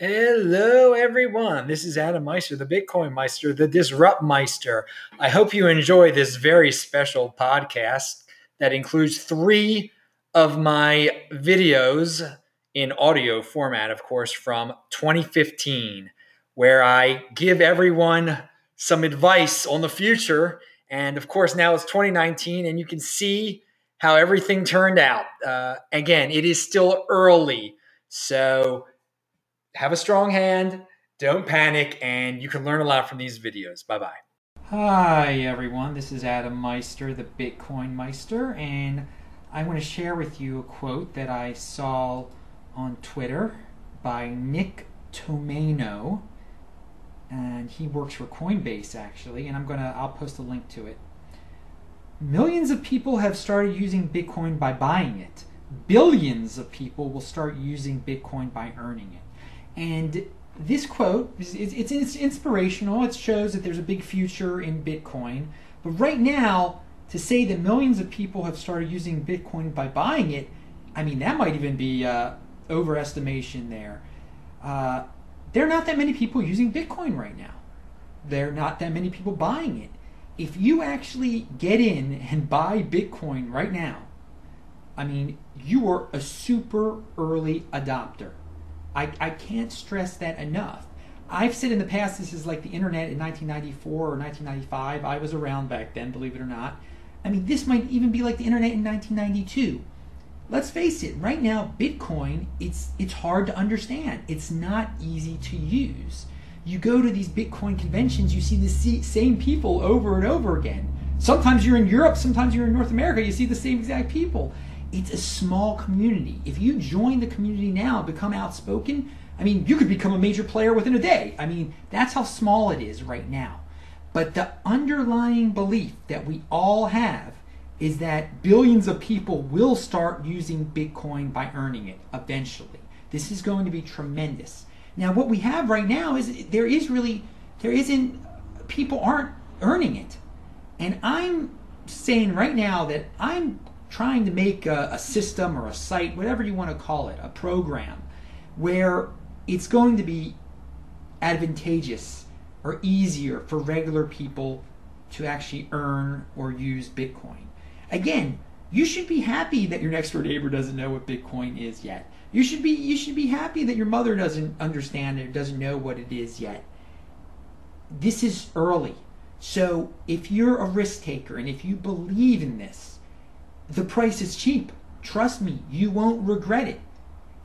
Hello, everyone. This is Adam Meister, the Bitcoin Meister, the Disrupt Meister. I hope you enjoy this very special podcast that includes three of my videos in audio format, of course, from 2015, where I give everyone some advice on the future. And of course, now it's 2019, and you can see how everything turned out. Uh, again, it is still early. So, have a strong hand, don't panic, and you can learn a lot from these videos. Bye bye. Hi, everyone. This is Adam Meister, the Bitcoin Meister, and I want to share with you a quote that I saw on Twitter by Nick Tomaino. And he works for Coinbase actually, and I'm gonna I'll post a link to it. Millions of people have started using Bitcoin by buying it. Billions of people will start using Bitcoin by earning it. And this quote, it's, it's inspirational. It shows that there's a big future in Bitcoin. But right now, to say that millions of people have started using Bitcoin by buying it, I mean, that might even be uh, overestimation there. Uh, there are not that many people using Bitcoin right now. There are not that many people buying it. If you actually get in and buy Bitcoin right now, I mean, you are a super early adopter. I, I can't stress that enough. I've said in the past this is like the internet in 1994 or 1995. I was around back then, believe it or not. I mean, this might even be like the internet in 1992. Let's face it, right now Bitcoin, it's it's hard to understand. It's not easy to use. You go to these Bitcoin conventions, you see the same people over and over again. Sometimes you're in Europe, sometimes you're in North America, you see the same exact people it's a small community. If you join the community now, become outspoken, I mean, you could become a major player within a day. I mean, that's how small it is right now. But the underlying belief that we all have is that billions of people will start using Bitcoin by earning it eventually. This is going to be tremendous. Now, what we have right now is there is really, there isn't, people aren't earning it. And I'm saying right now that I'm trying to make a, a system or a site, whatever you want to call it, a program, where it's going to be advantageous or easier for regular people to actually earn or use Bitcoin. Again, you should be happy that your next door neighbor doesn't know what Bitcoin is yet. You should be you should be happy that your mother doesn't understand it doesn't know what it is yet. This is early. So if you're a risk taker and if you believe in this, the price is cheap. Trust me, you won't regret it.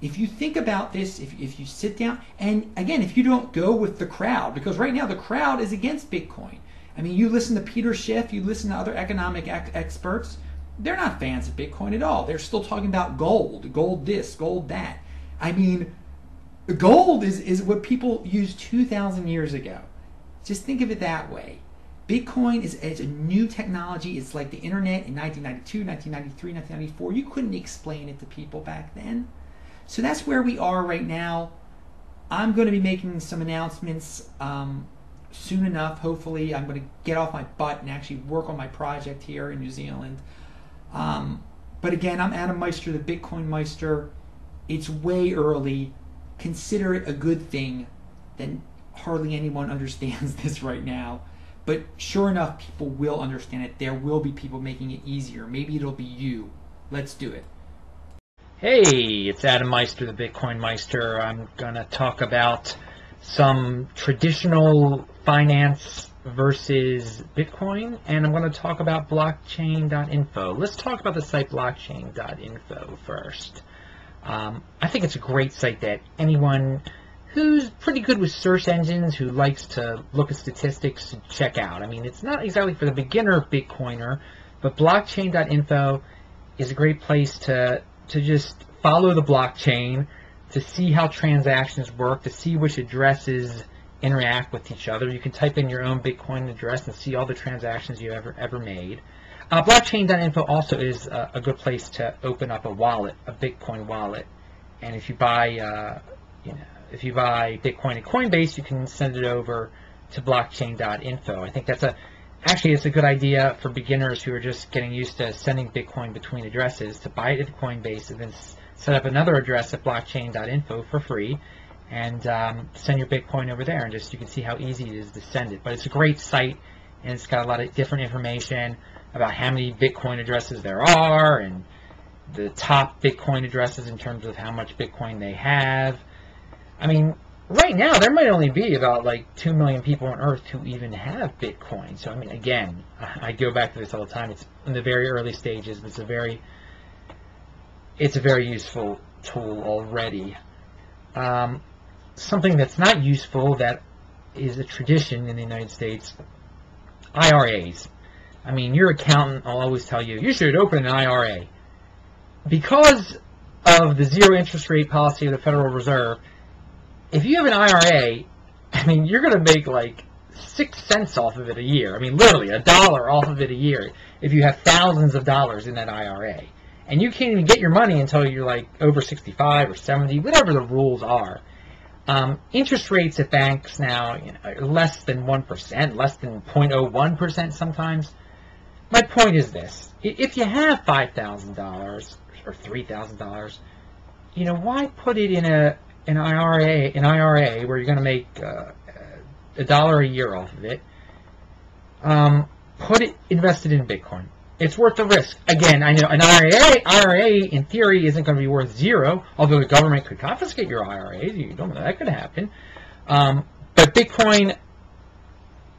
If you think about this, if, if you sit down, and again, if you don't go with the crowd, because right now the crowd is against Bitcoin. I mean, you listen to Peter Schiff, you listen to other economic ex- experts, they're not fans of Bitcoin at all. They're still talking about gold, gold this, gold that. I mean, gold is, is what people used 2,000 years ago. Just think of it that way. Bitcoin is, is a new technology. It's like the internet in 1992, 1993, 1994. You couldn't explain it to people back then. So that's where we are right now. I'm going to be making some announcements um, soon enough. Hopefully, I'm going to get off my butt and actually work on my project here in New Zealand. Um, but again, I'm Adam Meister, the Bitcoin Meister. It's way early. Consider it a good thing. Then hardly anyone understands this right now. But sure enough, people will understand it. There will be people making it easier. Maybe it'll be you. Let's do it. Hey, it's Adam Meister, the Bitcoin Meister. I'm going to talk about some traditional finance versus Bitcoin, and I'm going to talk about blockchain.info. Let's talk about the site blockchain.info first. Um, I think it's a great site that anyone who's pretty good with search engines, who likes to look at statistics to check out. I mean, it's not exactly for the beginner Bitcoiner, but blockchain.info is a great place to to just follow the blockchain, to see how transactions work, to see which addresses interact with each other. You can type in your own Bitcoin address and see all the transactions you ever ever made. Uh, blockchain.info also is a, a, good place to open up a wallet, a Bitcoin wallet. And if you buy, uh, you know, if you buy Bitcoin at Coinbase, you can send it over to blockchain.info. I think that's a actually it's a good idea for beginners who are just getting used to sending Bitcoin between addresses to buy it at Coinbase and then set up another address at blockchain.info for free and um, send your Bitcoin over there, and just you can see how easy it is to send it. But it's a great site, and it's got a lot of different information about how many Bitcoin addresses there are, and the top Bitcoin addresses in terms of how much Bitcoin they have. I mean, right now there might only be about like 2 million people on earth who even have bitcoin. So i mean again i go back to this all the time. It's in the very early stages. It's a very it's a very useful tool already. Um, something that's not useful that is a tradition in the united states iras i mean your accountant will always tell you you should open an ira because of the zero interest rate policy of the federal reserve if you have an IRA, I mean, you're going to make like six cents off of it a year. I mean, literally a dollar off of it a year if you have thousands of dollars in that IRA. And you can't even get your money until you're like over 65 or 70, whatever the rules are. Um, interest rates at banks now you know, are less than 1%, less than 0.01% sometimes. My point is this. If you have $5,000 or $3,000, you know, why put it in a an IRA, an IRA where you're going to make uh, a dollar a year off of it, um, put it invested in Bitcoin. It's worth the risk. Again, I know an IRA, IRA in theory isn't going to be worth zero, although the government could confiscate your IRAs. You don't know that could happen. Um, but Bitcoin,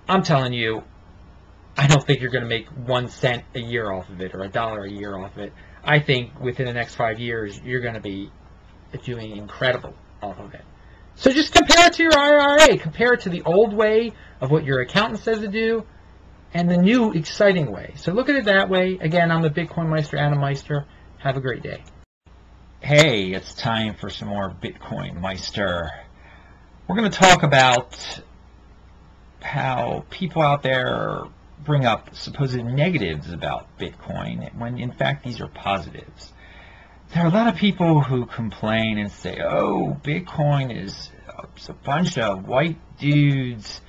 I'm telling you, I don't think you're going to make one cent a year off of it or a dollar a year off of it. I think within the next five years, you're going to be doing incredible Oh, of it. So just compare it to your IRA. Compare it to the old way of what your accountant says to do and the new exciting way. So look at it that way. Again, I'm the Bitcoin Meister, Adam Meister. Have a great day. Hey, it's time for some more Bitcoin Meister. We're going to talk about how people out there bring up supposed negatives about Bitcoin when in fact these are positives there are a lot of people who complain and say, oh, Bitcoin is a bunch of white dudes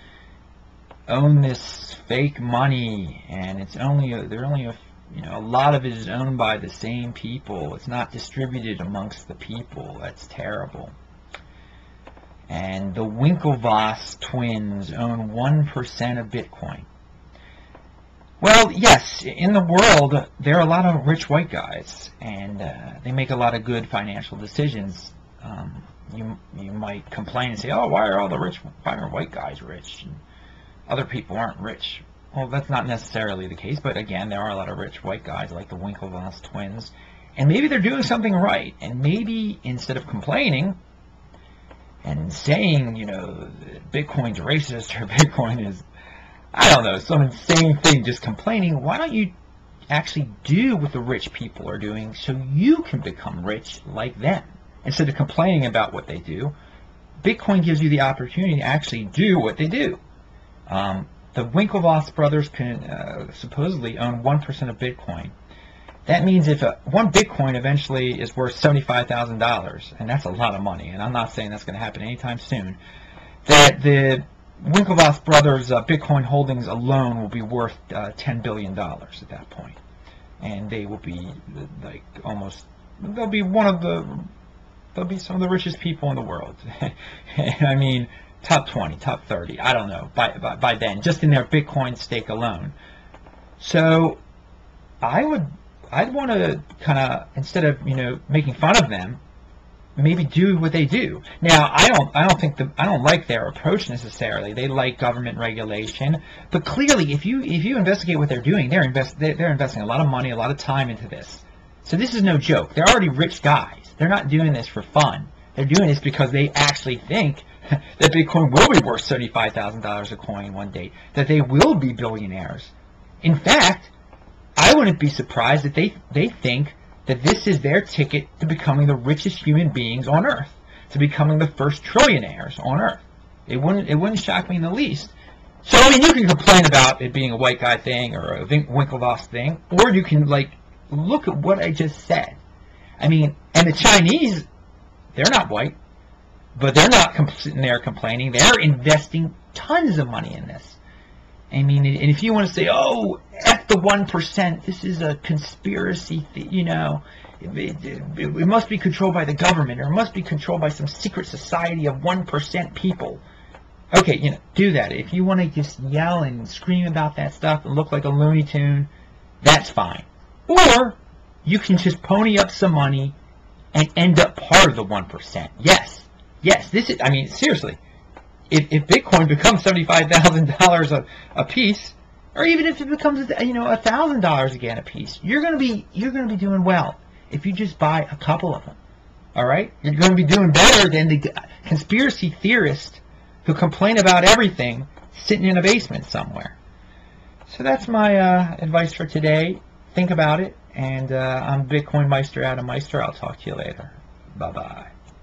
own this fake money and it's only a, they're only a you know a lot of it is owned by the same people. It's not distributed amongst the people. That's terrible. And the Winklevoss twins own 1% of Bitcoin well, yes, in the world, there are a lot of rich white guys, and uh, they make a lot of good financial decisions. Um, you you might complain and say, "Oh, why are all the rich, why are white guys rich, and other people aren't rich?" Well, that's not necessarily the case, but again, there are a lot of rich white guys like the Winklevoss twins, and maybe they're doing something right, and maybe instead of complaining and saying, you know, Bitcoin's racist or Bitcoin is I don't know, some insane thing just complaining, why don't you actually do what the rich people are doing so you can become rich like them? Instead of complaining about what they do, Bitcoin gives you the opportunity to actually do what they do. Um, the Winklevoss brothers can uh, supposedly own 1% of Bitcoin. That means if a, one Bitcoin eventually is worth $75,000, and that's a lot of money, and I'm not saying that's going to happen anytime soon, that the Winklevoss Brothers uh, Bitcoin holdings alone will be worth uh, $10 billion at that point. And they will be like almost, they'll be one of the, they'll be some of the richest people in the world. I mean, top 20, top 30, I don't know, by, by, by then, just in their Bitcoin stake alone. So I would, I'd want to kind of, instead of, you know, making fun of them, maybe do what they do. Now, I don't, I don't think the, I don't like their approach necessarily. They like government regulation, but clearly, if you, if you investigate what they're doing, they're invest, they're investing a lot of money, a lot of time into this. So this is no joke. They're already rich guys. They're not doing this for fun. They're doing this because they actually think that Bitcoin will be worth $75,000 a coin one day, that they will be billionaires. In fact, I wouldn't be surprised that they, they think that this is their ticket to becoming the richest human beings on earth, to becoming the first trillionaires on earth. It wouldn't it wouldn't shock me in the least. So I mean, you can complain about it being a white guy thing or a Winklevoss thing, or you can like look at what I just said. I mean, and the Chinese, they're not white, but they're not sitting there complaining. They're investing tons of money in this. I mean, and if you want to say, oh, at the 1%, this is a conspiracy, you know, it, it, it, it must be controlled by the government or it must be controlled by some secret society of 1% people. Okay, you know, do that. If you want to just yell and scream about that stuff and look like a Looney Tune, that's fine. Or you can just pony up some money and end up part of the 1%. Yes. Yes, this is, I mean, seriously, if, if Bitcoin becomes $75,000 a, a piece, or even if it becomes, you know, $1,000 again a piece, you're going to be, you're to be doing well if you just buy a couple of them. All right? You're going to be doing better than the conspiracy theorist who complain about everything sitting in a basement somewhere. So that's my uh, advice for today. Think about it. And uh, I'm Bitcoin Meister Adam Meister. I'll talk to you later. Bye bye.